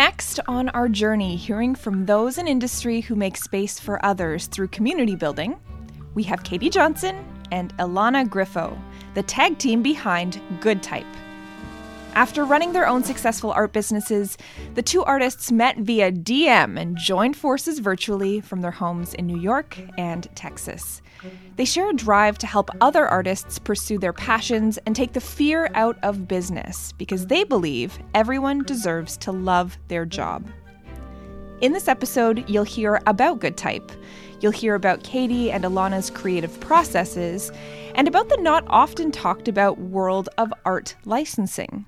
Next on our journey, hearing from those in industry who make space for others through community building, we have Katie Johnson and Ilana Griffo, the tag team behind Good Type. After running their own successful art businesses, the two artists met via DM and joined forces virtually from their homes in New York and Texas. They share a drive to help other artists pursue their passions and take the fear out of business because they believe everyone deserves to love their job. In this episode, you'll hear about Good Type. You'll hear about Katie and Ilana's creative processes and about the not often talked about world of art licensing.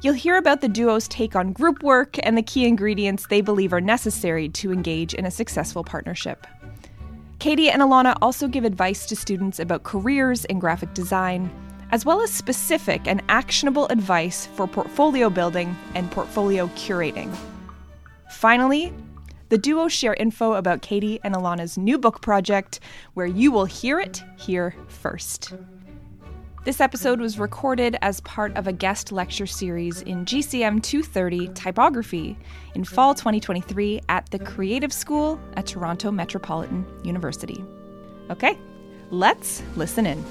You'll hear about the duo's take on group work and the key ingredients they believe are necessary to engage in a successful partnership. Katie and Ilana also give advice to students about careers in graphic design, as well as specific and actionable advice for portfolio building and portfolio curating. Finally, the duo share info about Katie and Ilana's new book project, where you will hear it here first. This episode was recorded as part of a guest lecture series in GCM 230 Typography in fall 2023 at the Creative School at Toronto Metropolitan University. Okay, let's listen in.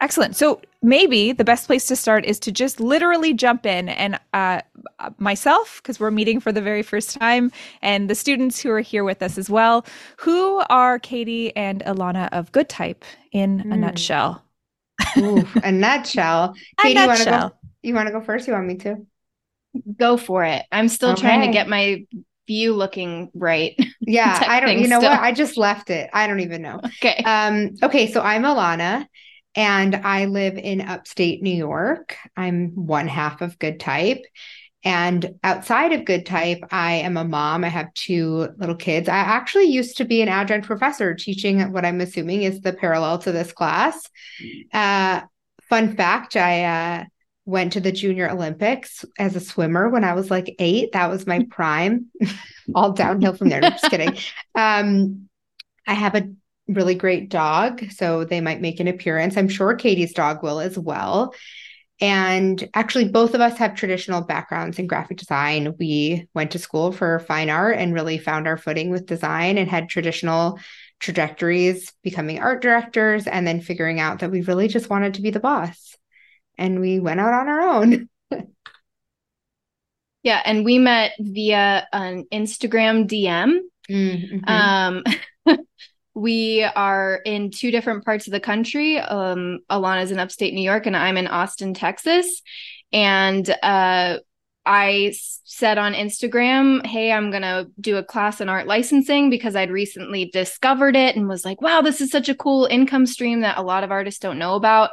Excellent. So maybe the best place to start is to just literally jump in and uh, myself, because we're meeting for the very first time, and the students who are here with us as well. Who are Katie and Ilana of Good Type in mm. a nutshell? Ooh, a nutshell. Katie, a nutshell. you want to go first? You want me to? Go for it. I'm still okay. trying to get my view looking right. Yeah, I don't. You know still. what? I just left it. I don't even know. Okay. Um. Okay. So I'm Ilana and I live in upstate New York. I'm one half of Good Type. And outside of Good Type, I am a mom. I have two little kids. I actually used to be an adjunct professor teaching what I'm assuming is the parallel to this class. Uh, fun fact I uh, went to the Junior Olympics as a swimmer when I was like eight. That was my prime. All downhill from there. No, just kidding. Um, I have a really great dog. So they might make an appearance. I'm sure Katie's dog will as well. And actually, both of us have traditional backgrounds in graphic design. We went to school for fine art and really found our footing with design and had traditional trajectories, becoming art directors, and then figuring out that we really just wanted to be the boss. And we went out on our own. yeah. And we met via an Instagram DM. Mm-hmm. Um, we are in two different parts of the country. Um, Ilana's in upstate New York, and I'm in Austin, Texas. And uh, I said on Instagram, Hey, I'm going to do a class in art licensing because I'd recently discovered it and was like, Wow, this is such a cool income stream that a lot of artists don't know about.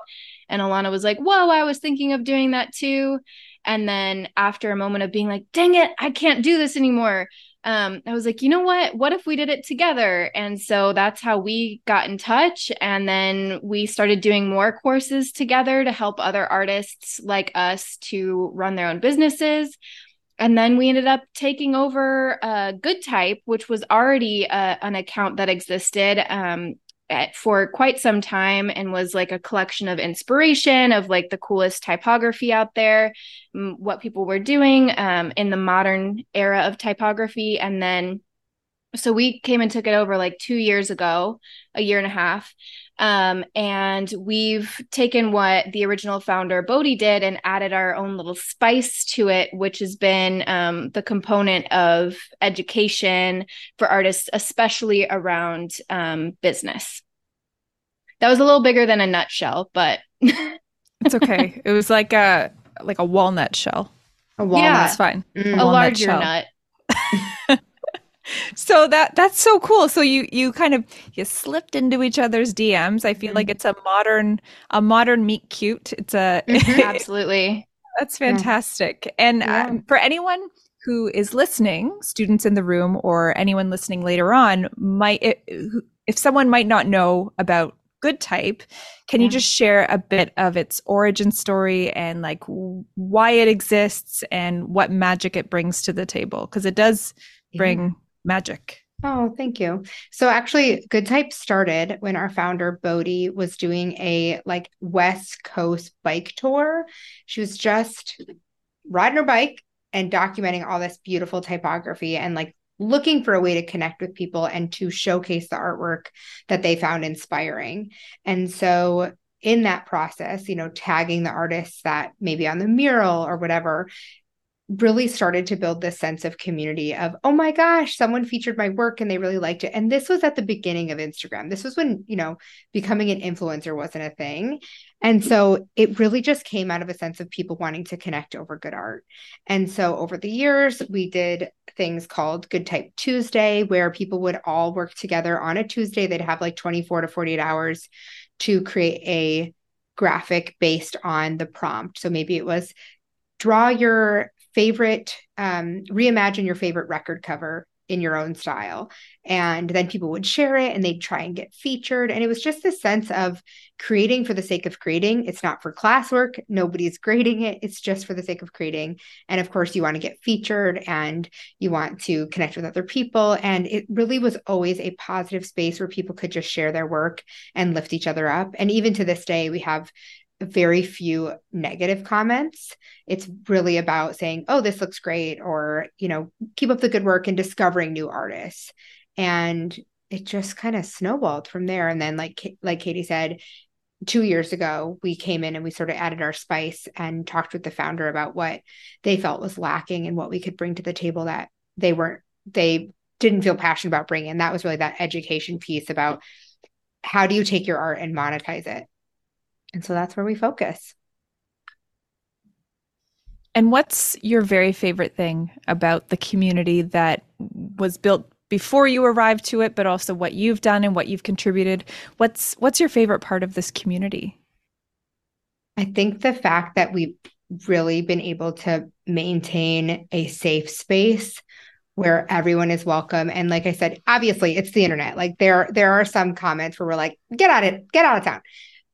And Ilana was like, Whoa, I was thinking of doing that too. And then after a moment of being like, Dang it, I can't do this anymore um, I was like, you know what? What if we did it together? And so that's how we got in touch. And then we started doing more courses together to help other artists like us to run their own businesses. And then we ended up taking over uh, Good Type, which was already uh, an account that existed. Um, for quite some time and was like a collection of inspiration of like the coolest typography out there, what people were doing um, in the modern era of typography. And then, so we came and took it over like two years ago, a year and a half. Um, and we've taken what the original founder Bodhi did and added our own little spice to it, which has been um, the component of education for artists, especially around um, business. That was a little bigger than a nutshell, but it's okay. It was like a like a walnut shell. A walnut. Yeah, it's fine. Mm. A, a larger shell. nut. So that that's so cool. So you you kind of you slipped into each other's DMs. I feel mm-hmm. like it's a modern a modern meet cute. It's a mm-hmm. absolutely that's fantastic. And uh, yeah. for anyone who is listening, students in the room or anyone listening later on, might if someone might not know about good type can yeah. you just share a bit of its origin story and like why it exists and what magic it brings to the table because it does bring yeah. Magic Oh, thank you. So actually, Good Type started when our founder Bodhi was doing a like West Coast bike tour. She was just riding her bike and documenting all this beautiful typography and like looking for a way to connect with people and to showcase the artwork that they found inspiring. And so in that process, you know, tagging the artists that maybe on the mural or whatever, really started to build this sense of community of oh my gosh someone featured my work and they really liked it. And this was at the beginning of instagram. This was when you know becoming an influencer wasn't a thing. And so it really just came out of a sense of people wanting to connect over good art. And so over the years we did things called good type tuesday where people would all work together on a tuesday. They'd have like 24 to 48 hours to create a graphic based on the prompt. So maybe it was draw your favorite, um, reimagine your favorite record cover in your own style. And then people would share it and they'd try and get featured. And it was just this sense of creating for the sake of creating. It's not for classwork. Nobody's grading it. It's just for the sake of creating. And of course, you want to get featured and you want to connect with other people. And it really was always a positive space where people could just share their work and lift each other up. And even to this day, we have very few negative comments. It's really about saying, oh, this looks great, or, you know, keep up the good work and discovering new artists. And it just kind of snowballed from there. And then, like, like Katie said, two years ago, we came in and we sort of added our spice and talked with the founder about what they felt was lacking and what we could bring to the table that they weren't, they didn't feel passionate about bringing. And that was really that education piece about how do you take your art and monetize it and so that's where we focus. And what's your very favorite thing about the community that was built before you arrived to it, but also what you've done and what you've contributed? What's what's your favorite part of this community? I think the fact that we've really been able to maintain a safe space where everyone is welcome and like i said obviously it's the internet like there there are some comments where we're like get out of it, get out of town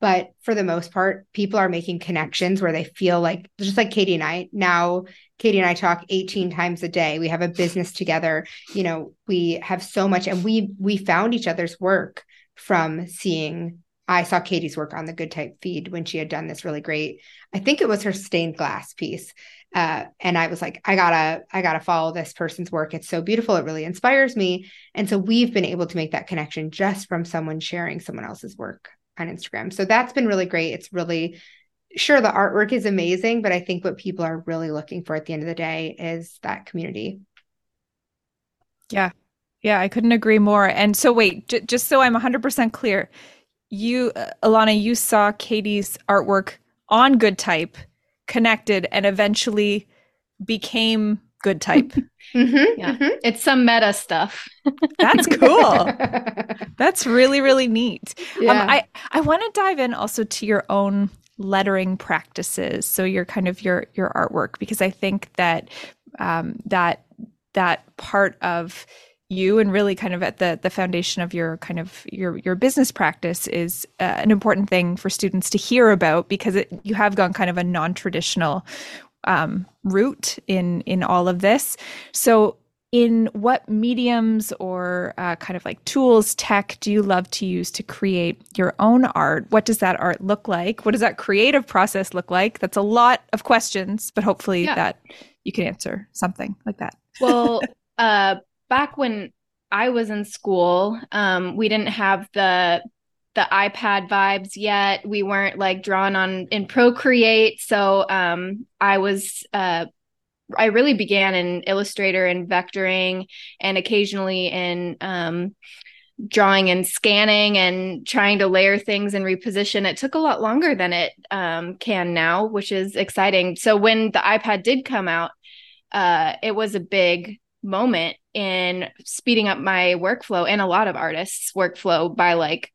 but for the most part, people are making connections where they feel like, just like Katie and I, now Katie and I talk 18 times a day. We have a business together. You know, we have so much, and we we found each other's work from seeing. I saw Katie's work on the Good Type feed when she had done this really great. I think it was her stained glass piece, uh, and I was like, I gotta, I gotta follow this person's work. It's so beautiful. It really inspires me. And so we've been able to make that connection just from someone sharing someone else's work on Instagram. So that's been really great. It's really sure the artwork is amazing, but I think what people are really looking for at the end of the day is that community. Yeah. Yeah, I couldn't agree more. And so wait, j- just so I'm 100% clear, you uh, Ilana, you saw Katie's artwork on Good Type, connected and eventually became Good Type. Mm-hmm, yeah. Mm-hmm. It's some meta stuff. That's cool. That's really, really neat. Um, yeah. Um, I, I want to dive in also to your own lettering practices. So your kind of your your artwork, because I think that um, that that part of you and really kind of at the the foundation of your kind of your your business practice is uh, an important thing for students to hear about because it, you have gone kind of a non-traditional um, route in in all of this. So, in what mediums or uh, kind of like tools, tech do you love to use to create your own art? What does that art look like? What does that creative process look like? That's a lot of questions, but hopefully yeah. that you can answer something like that. Well, uh, back when I was in school, um, we didn't have the the iPad vibes yet. We weren't like drawn on in Procreate. So um, I was uh, I really began in Illustrator and vectoring and occasionally in um, drawing and scanning and trying to layer things and reposition. It took a lot longer than it um, can now, which is exciting. So when the iPad did come out, uh, it was a big moment in speeding up my workflow and a lot of artists workflow by like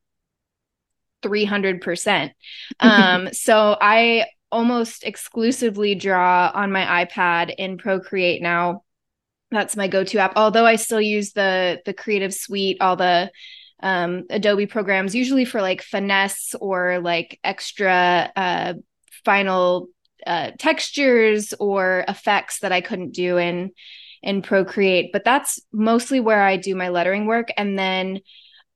300%. Um, so I almost exclusively draw on my iPad in Procreate now. That's my go-to app. Although I still use the the Creative Suite, all the um, Adobe programs, usually for like finesse or like extra uh, final uh, textures or effects that I couldn't do in in Procreate. But that's mostly where I do my lettering work, and then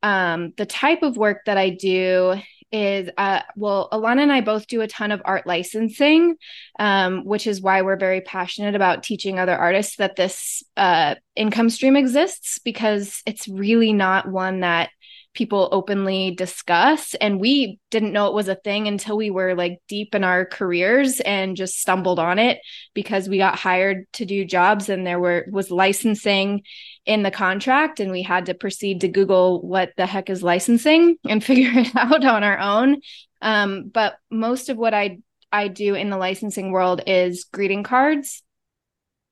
um, the type of work that I do is uh, well ilana and i both do a ton of art licensing um, which is why we're very passionate about teaching other artists that this uh, income stream exists because it's really not one that people openly discuss. And we didn't know it was a thing until we were like deep in our careers and just stumbled on it because we got hired to do jobs and there were was licensing in the contract and we had to proceed to google what the heck is licensing and figure it out on our own um, but most of what i i do in the licensing world is greeting cards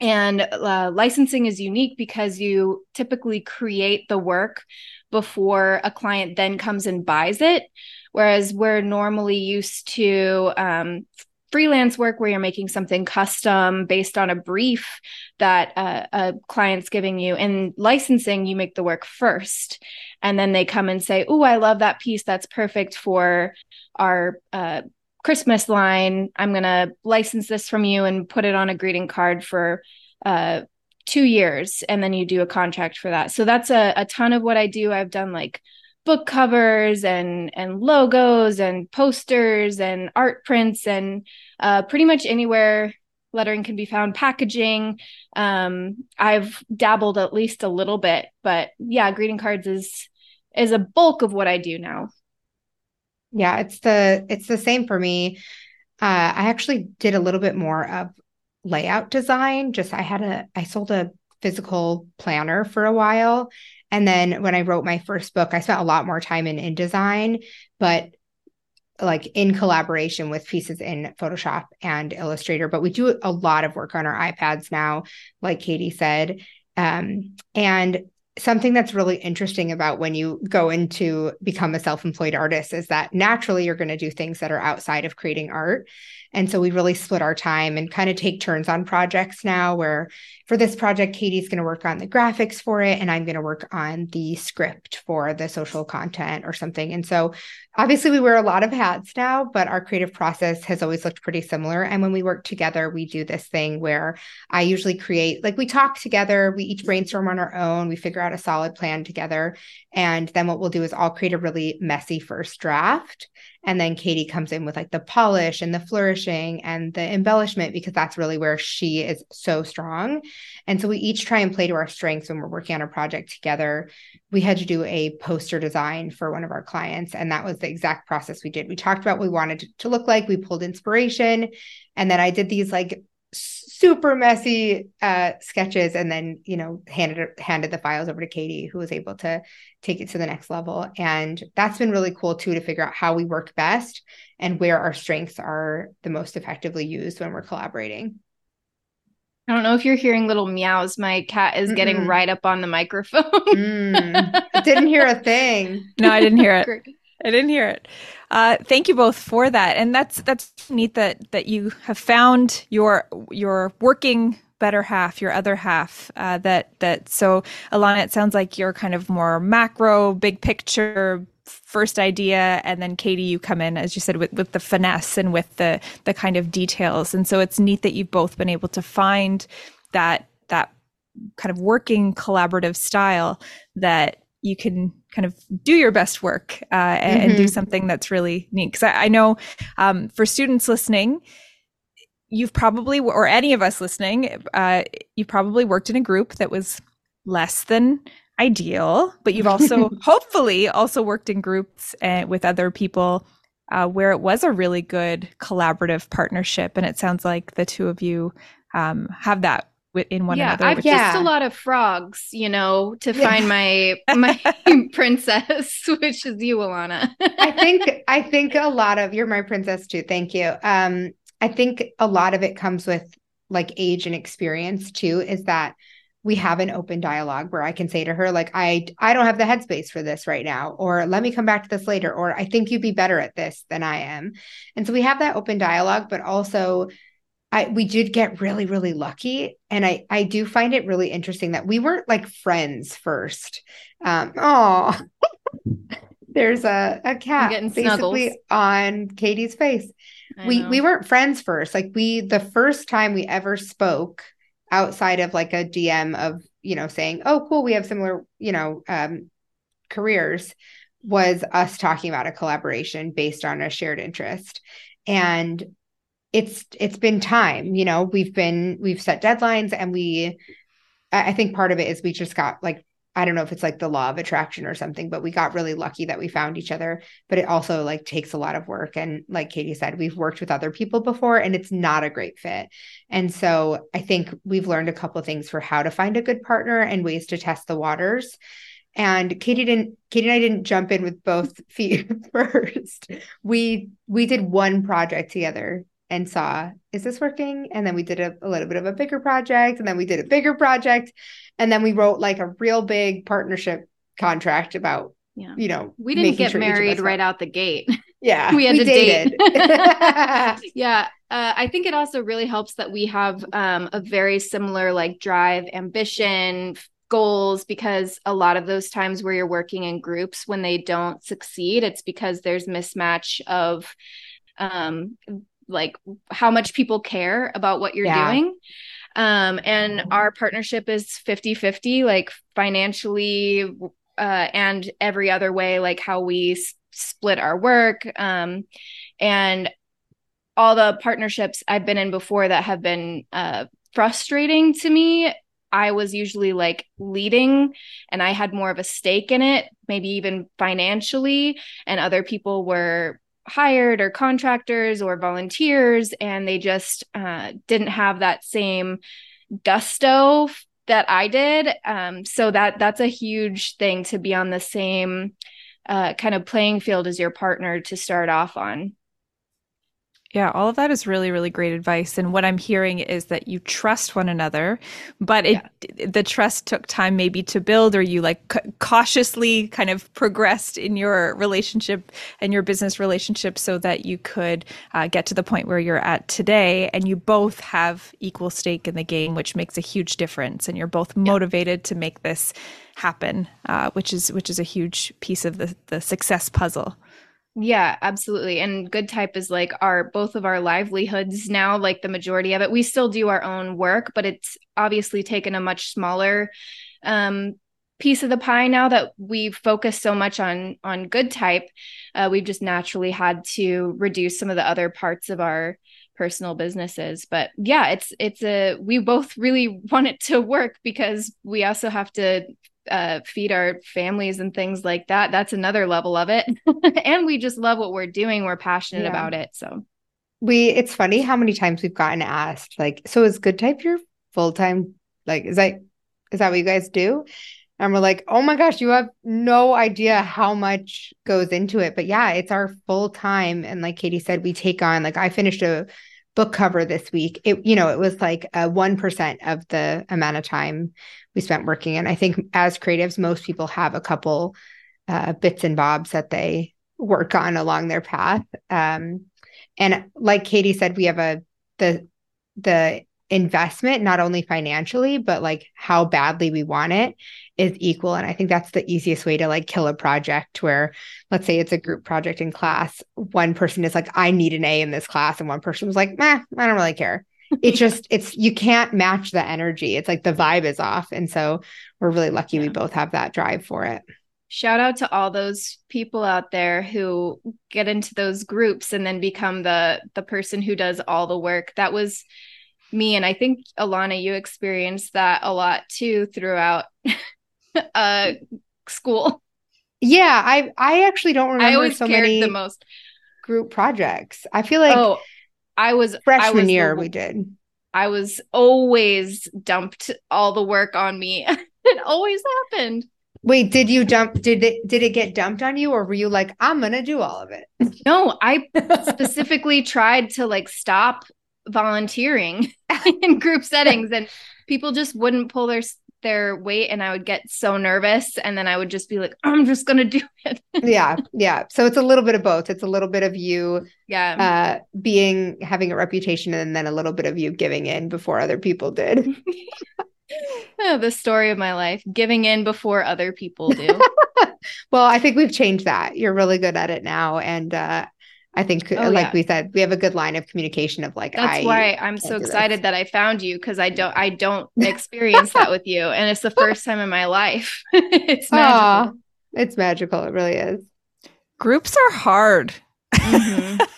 and uh, licensing is unique because you typically create the work before a client then comes and buys it. Whereas we're normally used to um, freelance work where you're making something custom based on a brief that uh, a client's giving you. In licensing, you make the work first, and then they come and say, "Oh, I love that piece. That's perfect for our." Uh, Christmas line. I'm going to license this from you and put it on a greeting card for uh, two years and then you do a contract for that so that's a, a ton of what i do i've done like book covers and and logos and posters and art prints and uh, pretty much anywhere lettering can be found packaging um, i've dabbled at least a little bit but yeah greeting cards is is a bulk of what i do now yeah it's the it's the same for me uh, i actually did a little bit more of layout design. Just I had a I sold a physical planner for a while. And then when I wrote my first book, I spent a lot more time in InDesign, but like in collaboration with pieces in Photoshop and Illustrator. But we do a lot of work on our iPads now, like Katie said. Um, and something that's really interesting about when you go into become a self-employed artist is that naturally you're going to do things that are outside of creating art and so we really split our time and kind of take turns on projects now where for this project, Katie's going to work on the graphics for it, and I'm going to work on the script for the social content or something. And so, obviously, we wear a lot of hats now, but our creative process has always looked pretty similar. And when we work together, we do this thing where I usually create, like, we talk together, we each brainstorm on our own, we figure out a solid plan together. And then what we'll do is I'll create a really messy first draft. And then Katie comes in with like the polish and the flourishing and the embellishment because that's really where she is so strong. And so we each try and play to our strengths when we're working on a project together. We had to do a poster design for one of our clients, and that was the exact process we did. We talked about what we wanted to look like, we pulled inspiration, and then I did these like super messy uh, sketches and then you know handed handed the files over to katie who was able to take it to the next level and that's been really cool too to figure out how we work best and where our strengths are the most effectively used when we're collaborating I don't know if you're hearing little meows. My cat is Mm-mm. getting right up on the microphone. mm, didn't hear a thing. No, I didn't hear it. I didn't hear it. Uh, thank you both for that, and that's that's neat that that you have found your your working better half, your other half. Uh, that that so Ilana, it sounds like you're kind of more macro, big picture, first idea and then katie you come in as you said with, with the finesse and with the the kind of details and so it's neat that you've both been able to find that that kind of working collaborative style that you can kind of do your best work uh, and, mm-hmm. and, do mm-hmm. something that's really neat because I, I, know um, for students listening you've probably or any of us listening uh, you probably worked in a group that was less than ideal, but you've also hopefully also worked in groups and with other people uh, where it was a really good collaborative partnership. And it sounds like the two of you um, have that in one yeah, another. I've kissed a lot of frogs, you know, to yeah. find my my princess, which is you, Ilana. I think I think a lot of you're my princess too. Thank you. Um, I think a lot of it comes with like age and experience too. Is that we have an open dialogue where I can say to her like I I don't have the headspace for this right now or let me come back to this later or I think you'd be better at this than I am. And so we have that open dialogue but also I we did get really really lucky and I I do find it really interesting that we weren't like friends first. Um oh there's a a cat basically snuggles. on Katie's face. I we know. we weren't friends first. Like we the first time we ever spoke outside of like a DM of, you know, saying, "Oh, cool, we have similar, you know, um careers." was us talking about a collaboration based on a shared interest. And it's it's been time, you know, we've been we've set deadlines and we I think part of it is we just got like I don't know if it's like the law of attraction or something, but we got really lucky that we found each other. But it also like takes a lot of work. And like Katie said, we've worked with other people before and it's not a great fit. And so I think we've learned a couple things for how to find a good partner and ways to test the waters. And Katie didn't Katie and I didn't jump in with both feet first. We we did one project together and saw, is this working? And then we did a, a, little bit of a bigger project, and then we did a bigger project, and then we wrote like a real big partnership contract about, yeah. you know, we didn't get sure married right out the gate. Yeah, we had we to dated. date. yeah, uh, I think it also really helps that we have um, a very similar like drive, ambition, goals because a lot of those times where you're working in groups when they don't succeed it's because there's mismatch of um, like how much people care about what you're yeah. doing um and our partnership is 50-50 like financially uh and every other way like how we s- split our work um and all the partnerships I've been in before that have been uh frustrating to me I was usually like leading and I had more of a stake in it, maybe even financially, and other people were hired or contractors or volunteers and they just uh, didn't have that same gusto that I did. Um, so that that's a huge thing to be on the same uh, kind of playing field as your partner to start off on. Yeah, all of that is really, really great advice. And what I'm hearing is that you trust one another, but it yeah. the trust took time maybe to build, or you like c- cautiously kind of progressed in your relationship and your business relationship so that you could uh, get to the point where you're at today. And you both have equal stake in the game, which makes a huge difference. And you're both motivated yeah. to make this happen, uh, which is which is a huge piece of the the success puzzle. Yeah, absolutely. And Good Type is like our both of our livelihoods now, like the majority of it. We still do our own work, but it's obviously taken a much smaller um, piece of the pie now that we've focused so much on on Good Type. Uh, we've just naturally had to reduce some of the other parts of our personal businesses but yeah it's it's a we both really want it to work because we also have to uh, feed our families and things like that. That's another level of it. and we just love what we're doing. We're passionate yeah. about it. So we, it's funny how many times we've gotten asked, like, so is Good Type your full time? Like, is that, is that what you guys do? And we're like, oh my gosh, you have no idea how much goes into it. But yeah, it's our full time. And like Katie said, we take on, like, I finished a book cover this week. It, you know, it was like a 1% of the amount of time we spent working. And I think as creatives, most people have a couple uh, bits and bobs that they work on along their path. Um, and like Katie said, we have a the the investment not only financially but like how badly we want it is equal and i think that's the easiest way to like kill a project where let's say it's a group project in class one person is like i need an a in this class and one person was like meh i don't really care it's just it's you can't match the energy. It's like the vibe is off. And so we're really lucky yeah. we both have that drive for it. Shout out to all those people out there who get into those groups and then become the the person who does all the work. That was me. And i think ilana you experienced that a lot too throughout uh school. Yeah i i actually don't remember I always so many the most. group projects. I feel like oh I was freshman I was year the, we did. I was always dumped all the work on me. it always happened. Wait, did you dump did it did it get dumped on you or were you like I'm going to do all of it? No, I specifically tried to like stop volunteering in group settings and people just wouldn't pull their their weight and I would get so nervous and then I would just be like, I'm just gonna do it. yeah. Yeah. So it's a little bit of both. It's a little bit of you yeah uh being having a reputation and then a little bit of you giving in before other people did. oh, the story of my life, giving in before other people do. well, I think we've changed that. You're really good at it now. And uh I think, oh, like yeah. we said, we have a good line of communication of like. That's I why I'm so excited that I found you because I don't, I don't experience that with you, and it's the first time in my life. it's magical. Aww, it's magical. It really is. Groups are hard. Mm-hmm.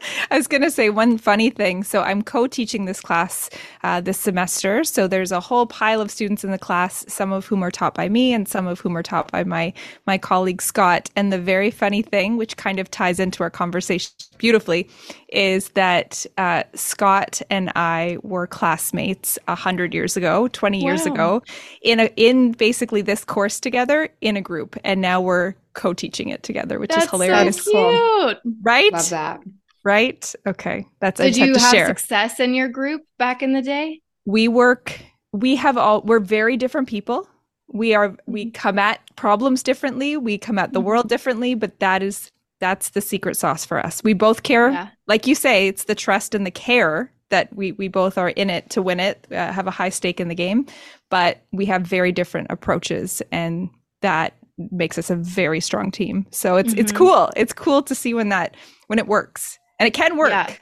I was going to say one funny thing. So I'm co-teaching this class uh, this semester. So there's a whole pile of students in the class, some of whom are taught by me, and some of whom are taught by my my colleague Scott. And the very funny thing, which kind of ties into our conversation beautifully, is that uh, Scott and I were classmates a hundred years ago, twenty wow. years ago, in a in basically this course together in a group, and now we're co-teaching it together, which That's is hilarious. So cute. Right? Love that right? Okay, that's. Did you have share. success in your group back in the day? We work. We have all. We're very different people. We are. We mm-hmm. come at problems differently. We come at the mm-hmm. world differently. But that is that's the secret sauce for us. We both care. Yeah. Like you say, it's the trust and the care that we we both are in it to win it. Uh, have a high stake in the game, but we have very different approaches, and that makes us a very strong team. So it's mm-hmm. it's cool. It's cool to see when that when it works and it can work. Yeah.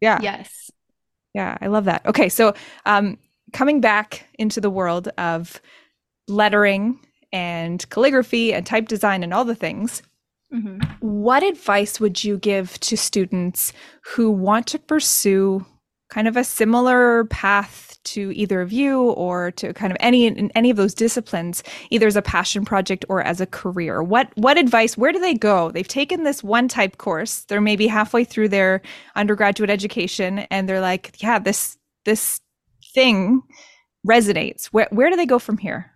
yeah. Yes. Yeah, I love that. Okay, so um, coming back into the world of lettering and calligraphy and type design and all the things, mm-hmm. what advice would you give to students who want to pursue kind of a similar path to either of you or to kind of any in any of those disciplines either as a passion project or as a career. What what advice where do they go? They've taken this one type course. They're maybe halfway through their undergraduate education and they're like yeah this this thing resonates. Where where do they go from here?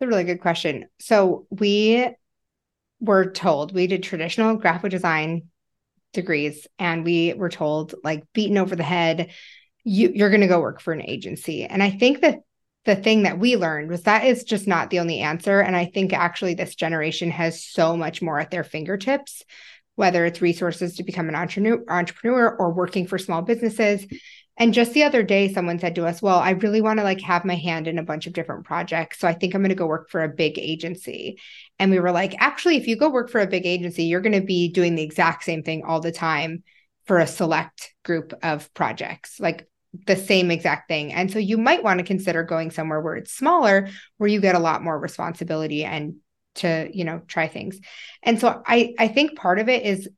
It's a really good question. So we were told we did traditional graphic design degrees and we were told like beaten over the head you you're going to go work for an agency. And i think that the thing that we learned was that is just not the only answer. And i think actually this generation has so much more at their fingertips whether it's resources to become an entrepreneur entrepreneur or working for small businesses. And just the other day someone said to us well i really want to like have my hand in a bunch of different projects so i think i'm going to go work for a big agency. And we were like actually if you go work for a big agency you're going to be doing the exact same thing all the time for a select group of projects like the same exact thing. And so you might want to consider going somewhere where it's smaller, where you get a lot more responsibility and to, you know, try things. And so I I think part of it is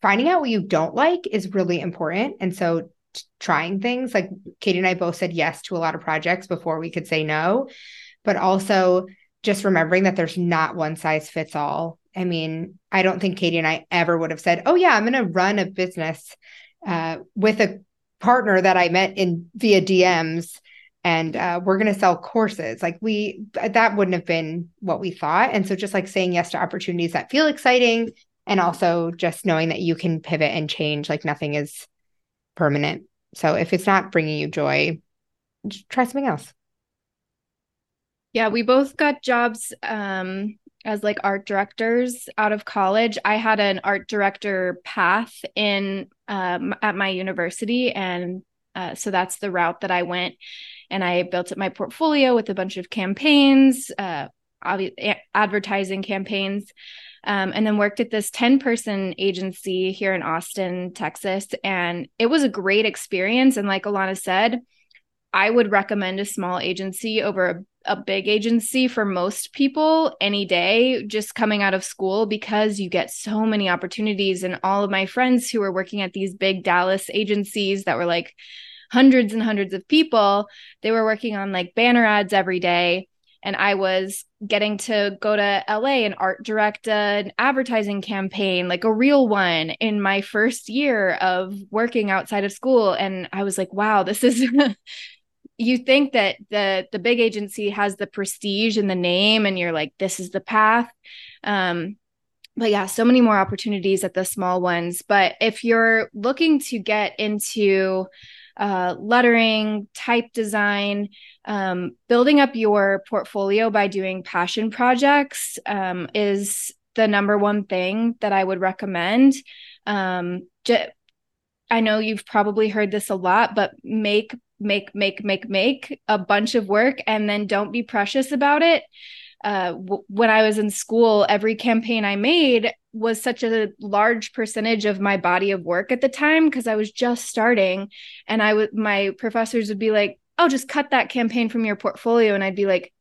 finding out what you don't like is really important. And so trying things like Katie and I both said yes to a lot of projects before we could say no, but also just remembering that there's not one size fits all. I mean, I don't think Katie and I ever would have said, "Oh yeah, I'm going to run a business uh, with a partner that I met in via DMs and uh, we're going to sell courses. Like we, that wouldn't have been what we thought. And so just like saying yes to opportunities that feel exciting and also just knowing that you can pivot and change, like nothing is permanent. So if it's not bringing you joy, try something else. Yeah, we both got jobs um, as like art directors out of college. I had an art director path in um, at my university, and uh, so that's the route that I went. And I built up my portfolio with a bunch of campaigns, uh, advertising campaigns, um, and then worked at this 10 person agency here in Austin, Texas. And it was a great experience. And like Ilana said, I would recommend a small agency over a a big agency for most people any day just coming out of school because you get so many opportunities and all of my friends who were working at these big Dallas agencies that were like hundreds and hundreds of people they were working on like banner ads every day and I was getting to go to LA and art direct an advertising campaign, like a real one, in my first year of working outside of school. And I was like, wow, this is you think that the the big agency has the prestige and the name and you're like this is the path um but yeah so many more opportunities at the small ones but if you're looking to get into uh, lettering, type design, um, building up your portfolio by doing passion projects um, is the number one thing that I would recommend. Um, j- I know you've probably heard this a lot, but make, make, make, make, make a bunch of work and then don't be precious about it. Uh, w- when I was in school, every campaign I made was such a large percentage of my body of work at the time because I was just starting, and I would my professors would be like, "Oh, just cut that campaign from your portfolio," and I'd be like,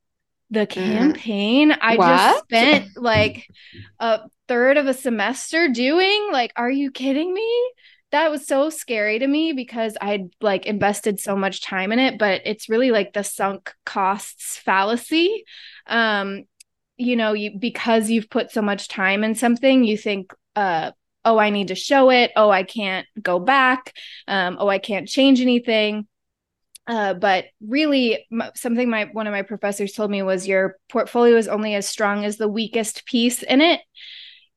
"The mm-hmm. campaign mm. I what? just spent like a third of a semester doing? Like, are you kidding me?" That was so scary to me because I'd like invested so much time in it, but it's really like the sunk costs fallacy. Um, you know, you because you've put so much time in something, you think, uh, oh, I need to show it. Oh, I can't go back. Um, oh, I can't change anything. Uh, but really, m- something my one of my professors told me was your portfolio is only as strong as the weakest piece in it,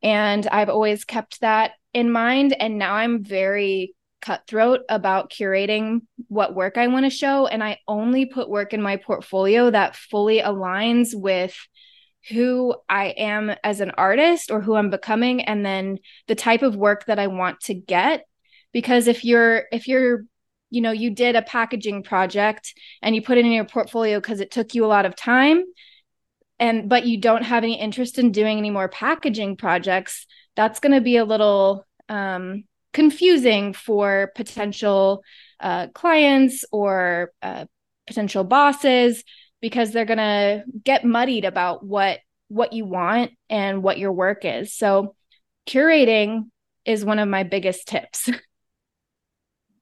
and I've always kept that in mind. And now I'm very cutthroat about curating what work I want to show. And I only put work in my portfolio that fully aligns with who I am as an artist or who I'm becoming and then the type of work that I want to get because if you're if you're you know you did a packaging project and you put it in your portfolio because it took you a lot of time and but you don't have any interest in doing any more packaging projects that's going to be a little um, confusing for potential uh, clients or uh, potential bosses because they're going to get muddied about what what you want and what your work is. So curating is one of my biggest tips.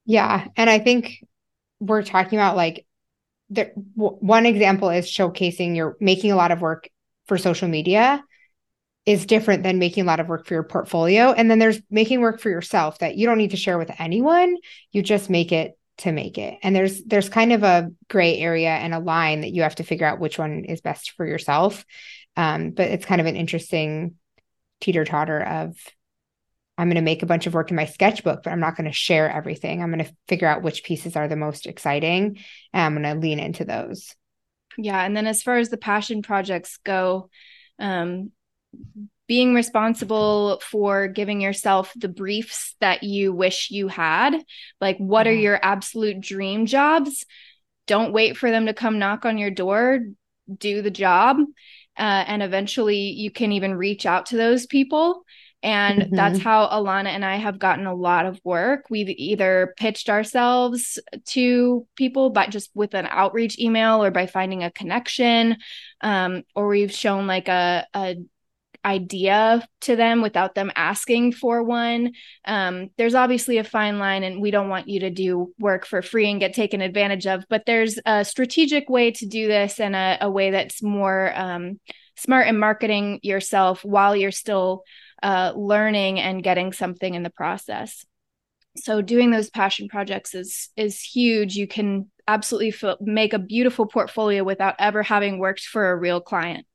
Yeah and i think we're talking about like there, w- one example is showcasing you're making a lot of work for social media is different than making a lot of work for your portfolio. And then there's making work for yourself that you don't need to share with anyone. You just make it to make it. And there's there's kind of a gray area and a line that you have to figure out which one is best for yourself. Um, but it's kind of an interesting teeter totter of I'm going to make a bunch of work in my sketchbook, but I'm not going to share everything. I'm going to figure out which pieces are the most exciting and I'm going to lean into those. Yeah. And then as far as the passion projects go, um, being responsible for giving yourself the briefs that you wish you had. Like, what are your absolute dream jobs? Don't wait for them to come knock on your door. Do the job. Uh, and eventually you can even reach out to those people. And mm-hmm. that's how Ilana and I have gotten a lot of work. We've either pitched ourselves to people, but just with an outreach email or by finding a connection, um, or we've shown like a, a idea to them without them asking for one. Um, there's obviously a fine line, and we don't want you to do work for free and get taken advantage of, but there's a strategic way to do this and a, a way that's more um, smart in marketing yourself while you're still uh, learning and getting something in the process. So doing those passion projects is is huge. You can absolutely f- make a beautiful portfolio without ever having worked for a real client.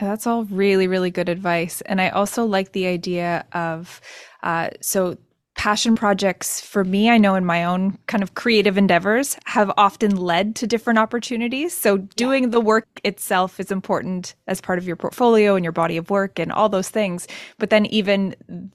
That's all really, really good advice. And I also like the idea of uh, so passion projects for me, I know in my own kind of creative endeavors have often led to different opportunities. So doing yeah. the work itself is important as part of your portfolio and your body of work and all those things. But then even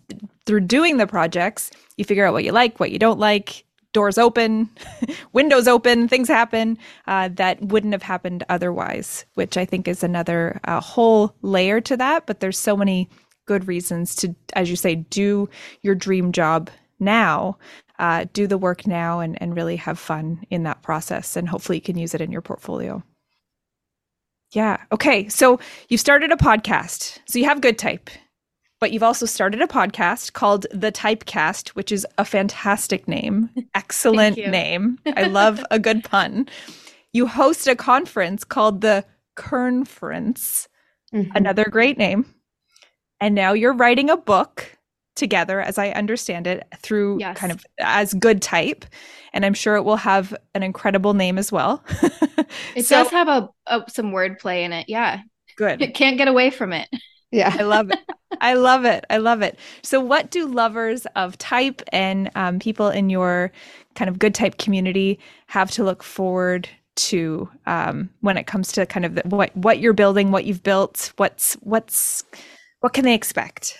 through doing the projects, you figure out what you like, what you don't like, doors open, windows open, things happen uh, that wouldn't have happened otherwise, which I think is another uh, whole layer to that. But there's so many good reasons to, as you say, do your dream job now, uh, do the work now, and, and really have fun in that process. And hopefully you can use it in your portfolio. Yeah. Okay. So you've started a podcast. So you have Good Type but you've also started a podcast called The Typecast, which is a fantastic name. Excellent name. I love a good pun. You host a conference called the Kernference, mm-hmm. another great name. And now you're writing a book together, as I understand it, through yes. kind of as good type. And I'm sure it will have an incredible name as well. it so, does have a, a some wordplay in it. Yeah. Good. It can't get away from it. Yeah. I love it. I love it. I love it. So, what do lovers of type and um, people in your kind of good type community have to look forward to um, when it comes to kind of the, what what you're building, what you've built, what's what's what can they expect?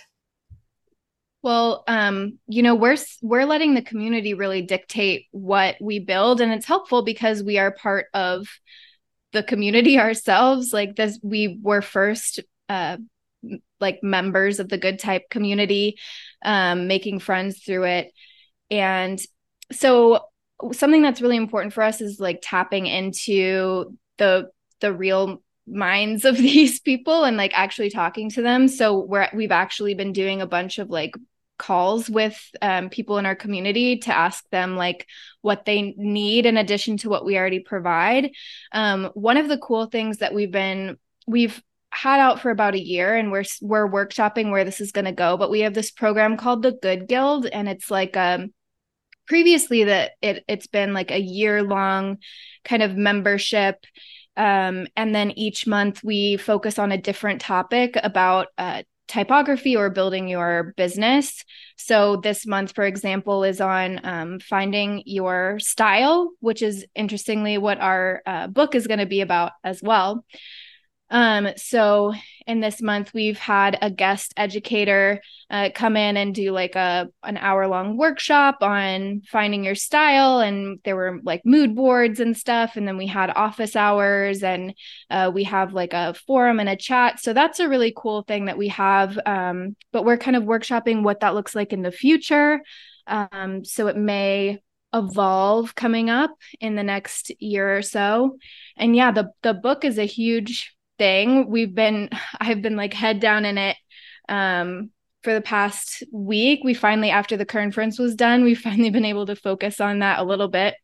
Well, um, you know, we're we're letting the community really dictate what we build, and it's helpful because we are part of the community ourselves. Like this, we were first uh, like members of the good type community, um, making friends through it, and so something that's really important for us is like tapping into the the real minds of these people and like actually talking to them. So we're we've actually been doing a bunch of like calls with um, people in our community to ask them like what they need in addition to what we already provide. Um, one of the cool things that we've been we've had out for about a year and we're we're workshopping where this is going to go but we have this program called the good guild and it's like um previously that it it's been like a year long kind of membership um, and then each month we focus on a different topic about uh, typography or building your business. So this month, for example, is on um, finding your style, which is interestingly what our uh, book is going to be about as well. Um, so in this month, we've had a guest educator uh, come in and do like a an hour long workshop on finding your style, and there were like mood boards and stuff. And then we had office hours, and uh, we have like a forum and a chat. So that's a really cool thing that we have. Um, but we're kind of workshopping what that looks like in the future. Um, so it may evolve coming up in the next year or so. And yeah, the the book is a huge thing. We've been, I've been like head down in it um, for the past week. We finally, after the conference was done, we've finally been able to focus on that a little bit,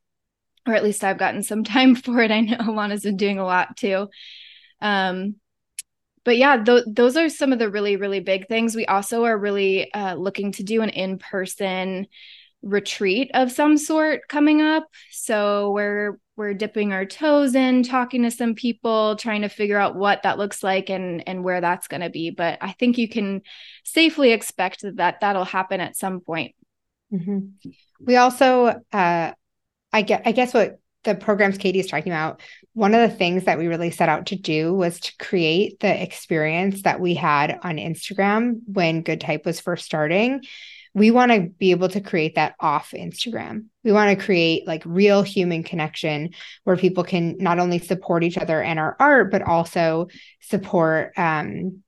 or at least I've gotten some time for it. I know Ilana's been doing a lot too. Um, but yeah, th- those are some of the really, really big things. We also are really uh, looking to do an in person retreat of some sort coming up. So we're we're dipping our toes in, talking to some people, trying to figure out what that looks like and and where that's going to be. But I think you can safely expect that that'll happen at some point. Mm-hmm. We also, uh, I get, I guess what the programs Katie is talking about, one of the things that we really set out to do was to create the experience that we had on Instagram when Good Type was first starting we want to be able to create that off Instagram. We want to create like real human connection where people can not only support each other and our art, but also support, um,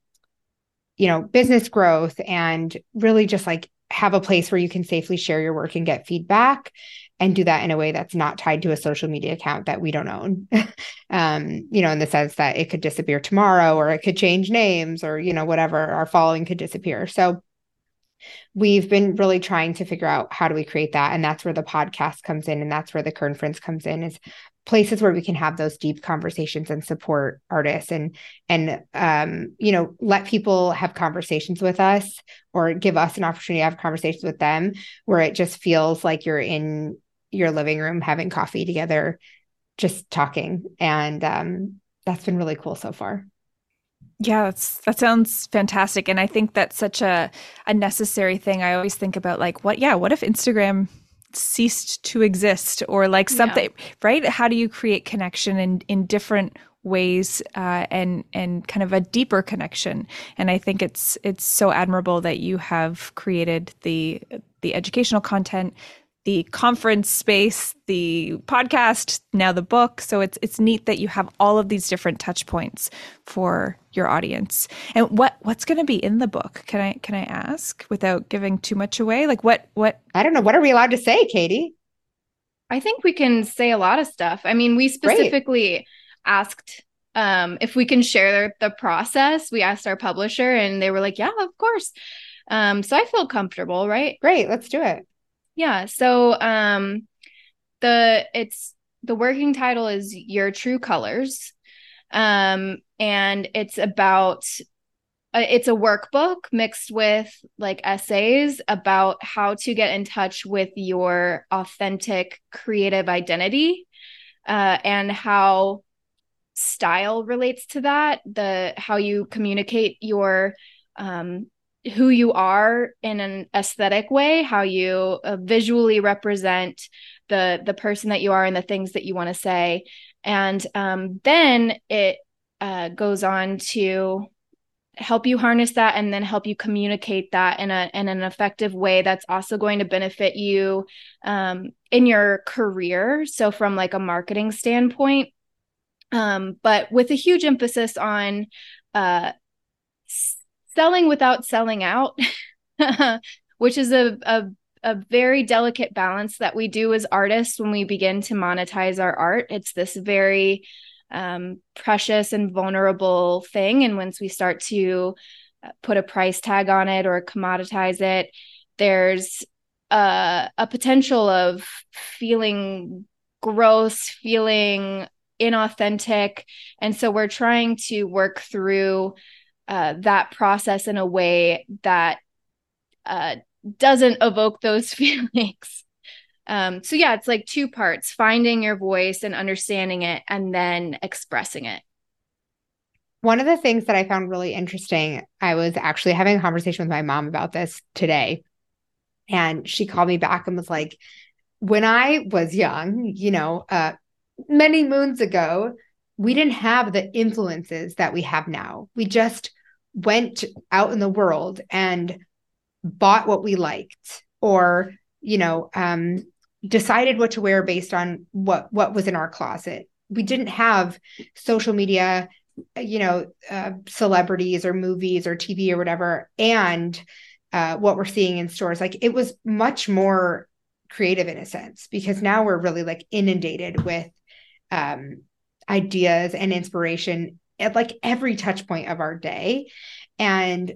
you know, business growth and really just like have a place where you can safely share your work and get feedback and do that in a way that's not tied to a social media account that we don't own. um, you know, in the sense that it could disappear tomorrow or it could change names or, you know, whatever, our following could disappear. So we've been really trying to figure out how do we create that and that's where the podcast comes in and that's where the conference comes in is places where we can have those deep conversations and support artists and and um, you know let people have conversations with us or give us an opportunity to have conversations with them where it just feels like you're in your living room having coffee together just talking. And um, that's been really cool so far yeah, that's that sounds fantastic. And I think that's such a a necessary thing. I always think about like what yeah, what if Instagram ceased to exist or like something yeah. right? How do you create connection in in different ways uh, and and kind of a deeper connection and i think it's it's so admirable that you have created the the educational content the conference space, the podcast, now the book. So it's it's neat that you have all of these different touch points for your audience. And what what's going to be in the book? Can I can I ask without giving too much away? Like what what I don't know. What are we allowed to say, Katie? I think we can say a lot of stuff. I mean, we specifically Great. asked um, if we can share the process. We asked our publisher, and they were like, "Yeah, of course." Um, so I feel comfortable, right? Great, let's do it. Yeah. So um the it's the working title is Your True Colors. Um and it's about uh, it's a workbook mixed with like essays about how to get in touch with your authentic creative identity uh, and how style relates to that the how you communicate your um, who you are in an aesthetic way, how you uh, visually represent the the person that you are and the things that you want to say. And um, then it uh, goes on to help you harness that and then help you communicate that in a in an effective way that's also going to benefit you um, in your career. So from like a marketing standpoint um, but with a huge emphasis on uh, selling without selling out which is a, a a very delicate balance that we do as artists when we begin to monetize our art it's this very um, precious and vulnerable thing. And once we start to uh, put a price tag on it or commoditize it, there's a, a potential of feeling gross, feeling inauthentic. And so we're trying to work through uh, that process in a way that uh, doesn't evoke those feelings. Um, so yeah, it's like two parts: finding your voice and understanding it, and then expressing it. One of the things that I found really interesting, I was actually having a conversation with my mom about this today. And she called me back and was like, when I was young, you know, uh, many moons ago, we didn't have the influences that we have now. We just went out in the world and bought what we liked or you know um, decided what to wear based on what what was in our closet. We didn't have social media you know uh, celebrities or movies or tv or whatever and uh, what we're seeing in stores. Like it was much more creative in a sense because now we're really like inundated with um, ideas and inspiration at like every touch point of our day. And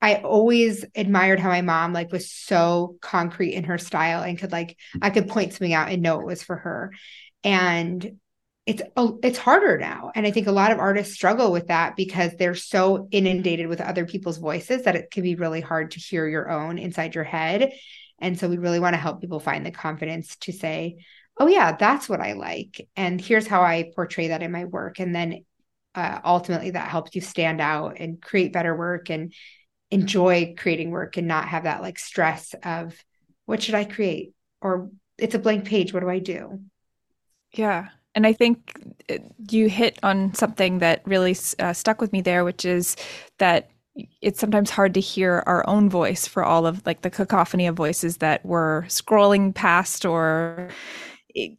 I always admired how my mom like was so concrete in her style and could like I could point something out and know it was for her. And it's it's harder now. And i think a lot of artists struggle with that because they're so inundated with other people's voices that it can be really hard to hear your own inside your head. And so we really want to help people find the confidence to say oh yeah that's what i like. And here's how i portray that in my work. And then uh, ultimately that helps you stand out and create better work and enjoy creating work and not have that like stress of what should I create or it's a blank page. What do I do? Yeah. And I think you hit on something that really uh, stuck with me there, which is that it's sometimes hard to hear our own voice for all of like the cacophony of voices that we're scrolling past or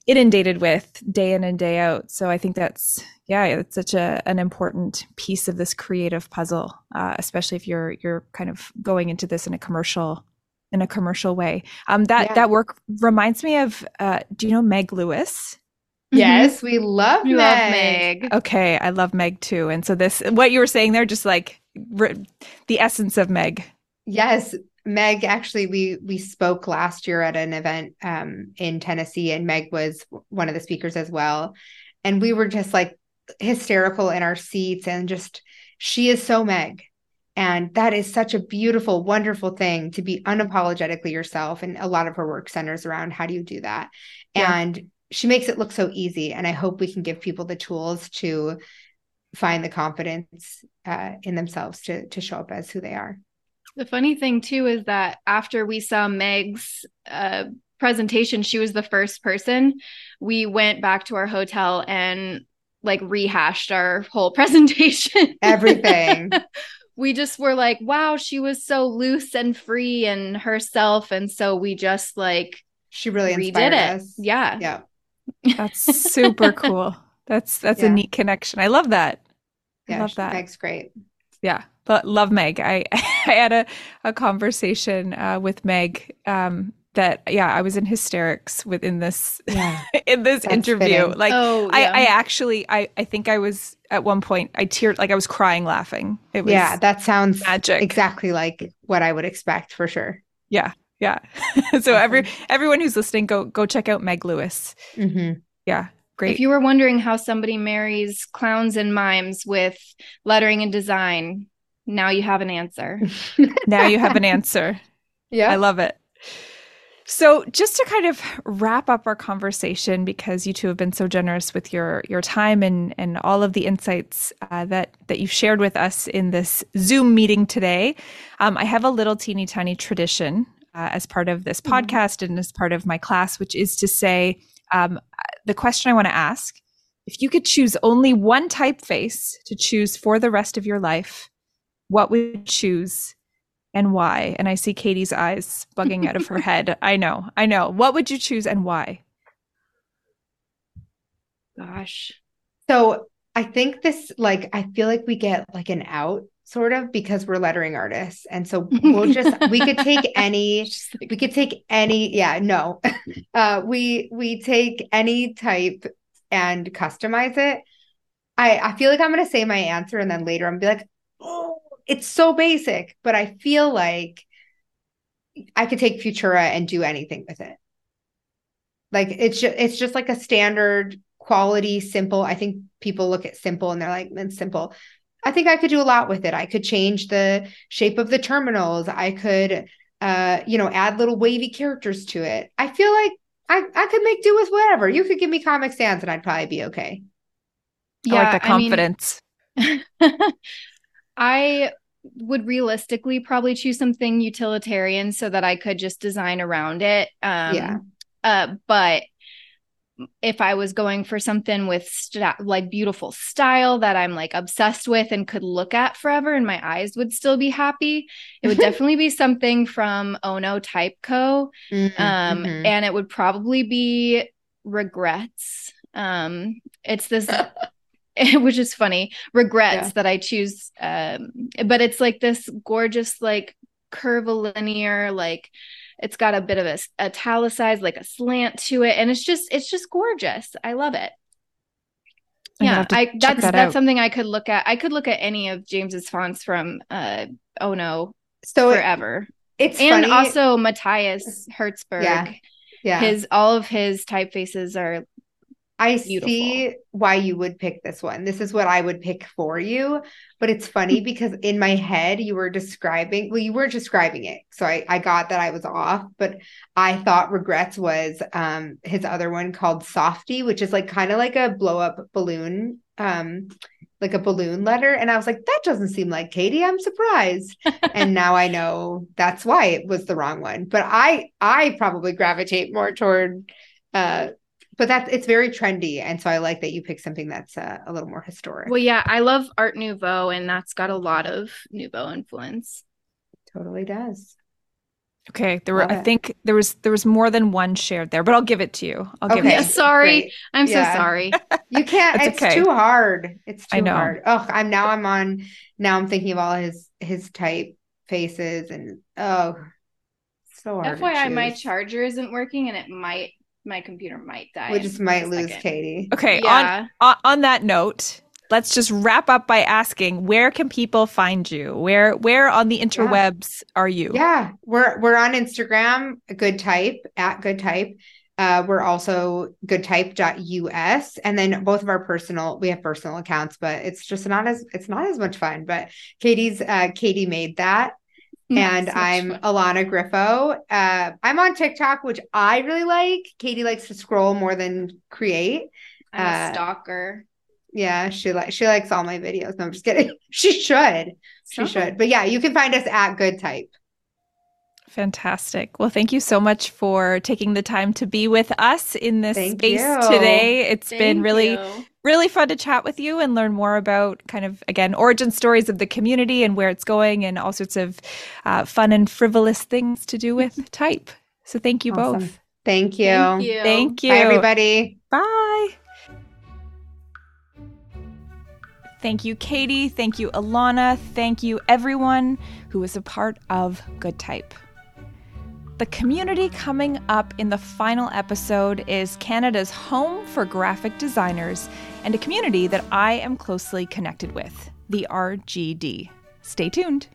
inundated with day in and day out. So I think that's yeah, it's such a an important piece of this creative puzzle, uh, especially if you're you're kind of going into this in a commercial in a commercial way. Um, that yeah. that work reminds me of. Uh, do you know Meg Lewis? Yes, we love we Meg. love Meg. Okay, I love Meg too. And so this, what you were saying there, just like re- the essence of Meg. Yes, Meg actually we we spoke last year at an event um, in Tennessee and Meg was one of the speakers as well. And we were just like hysterical in our seats and just she is so Meg. And that is such a beautiful wonderful thing to be unapologetically yourself and a lot of her work centers around how do you do that. Yeah. and she makes it look so easy and I hope we can give people the tools to find the confidence uh, in themselves to to show up as who they are the funny thing too is that after we saw Meg's uh, presentation, she was the first person. We went back to our hotel and like rehashed our whole presentation. Everything. we just were like, wow, she was so loose and free and herself. And so we just like she really redid it. Us. Yeah. Yeah. That's super cool. That's that's yeah. a neat connection. I love that. Yeah, I love that. Meg's great. Yeah but love Meg. I, I had a, a conversation uh, with Meg um, that yeah, I was in hysterics within this yeah, in this interview. Fitting. Like oh, yeah. I, I actually I, I think I was at one point I teared like I was crying laughing. It was Yeah, that sounds magic. Exactly like what I would expect for sure. Yeah. Yeah. so every everyone who's listening, go go check out Meg Lewis. Mm-hmm. Yeah. Great. If you were wondering how somebody marries clowns and mimes with lettering and design, now you have an answer. now you have an answer. Yeah. I love it. So, just to kind of wrap up our conversation, because you two have been so generous with your your time and and all of the insights uh, that that you've shared with us in this Zoom meeting today, um, I have a little teeny tiny tradition uh, as part of this mm-hmm. podcast and as part of my class, which is to say, um, the question I want to ask if you could choose only one typeface to choose for the rest of your life, what would you choose and why? And I see Katie's eyes bugging out of her head. I know, I know. What would you choose and why? Gosh. So I think this, like, I feel like we get like an out sort of because we're lettering artists and so we'll just we could take any like, we could take any yeah no uh we we take any type and customize it i i feel like i'm going to say my answer and then later i'm gonna be like oh it's so basic but i feel like i could take futura and do anything with it like it's just it's just like a standard quality simple i think people look at simple and they're like it's simple I think I could do a lot with it. I could change the shape of the terminals. I could, uh, you know, add little wavy characters to it. I feel like I, I could make do with whatever. You could give me Comic Sans and I'd probably be okay. Yeah, I like the confidence. I, mean, I would realistically probably choose something utilitarian so that I could just design around it. Um, yeah. Uh, but if I was going for something with st- like beautiful style that I'm like obsessed with and could look at forever and my eyes would still be happy, it would definitely be something from Ohno Type Co. Mm-hmm, um, mm-hmm. And it would probably be Regrets. Um, it's this. which is funny regrets yeah. that i choose um but it's like this gorgeous like curvilinear like it's got a bit of a italicized, like a slant to it, and it's just it's just gorgeous. I love it. yeah, I that's that that's something I could look at. I could look at any of James's fonts from uh oh no so forever. It, it's and funny. also Matthias Herzberg. Yeah. Yeah. His all of his typefaces are I Beautiful. see why you would pick this one. This is what I would pick for you. But it's funny because in my head, you were describing, well, you were describing it. So I, I got that I was off, but I thought Regrets was um, his other one called Softy, which is like kind of like a blow up balloon, um, like a balloon letter. And I was like, that doesn't seem like Katie. I'm surprised. and now I know that's why it was the wrong one. But I, I probably gravitate more toward, uh, but that's it's very trendy and so i like that you pick something that's uh, a little more historic well yeah i love art nouveau and that's got a lot of nouveau influence totally does okay there were i think there was there was more than one shared there but i'll give it to you i'll give it. okay. it sorry Great. i'm yeah. so sorry you can't it's okay. too hard it's too I know. hard oh i'm now i'm on now i'm thinking of all his his type faces and oh so hard fyi my charger isn't working and it might my computer might die. We just might lose Katie. Okay. Yeah. On, on that note, let's just wrap up by asking where can people find you? Where where on the interwebs yeah. are you? Yeah, we're we're on Instagram, good type at good type. Uh, we're also goodtype.us and then both of our personal we have personal accounts but it's just not as it's not as much fun but katie's uh, katie made that and I'm fun. Ilana Griffo. Uh, I'm on TikTok, which I really like. Katie likes to scroll more than create. I'm uh, a stalker. Yeah, she like she likes all my videos. No, I'm just kidding. she should. She should. But yeah, you can find us at Good Type. Fantastic. Well, thank you so much for taking the time to be with us in this thank space you. today. It's thank been really, you. really fun to chat with you and learn more about kind of, again, origin stories of the community and where it's going and all sorts of uh, fun and frivolous things to do with type. So thank you awesome. both. Thank you. Thank you. Thank you. Bye, everybody. Bye. Thank you, Katie. Thank you, Ilana. Thank you, everyone who was a part of Good Type. The community coming up in the final episode is Canada's home for graphic designers and a community that I am closely connected with, the RGD. Stay tuned.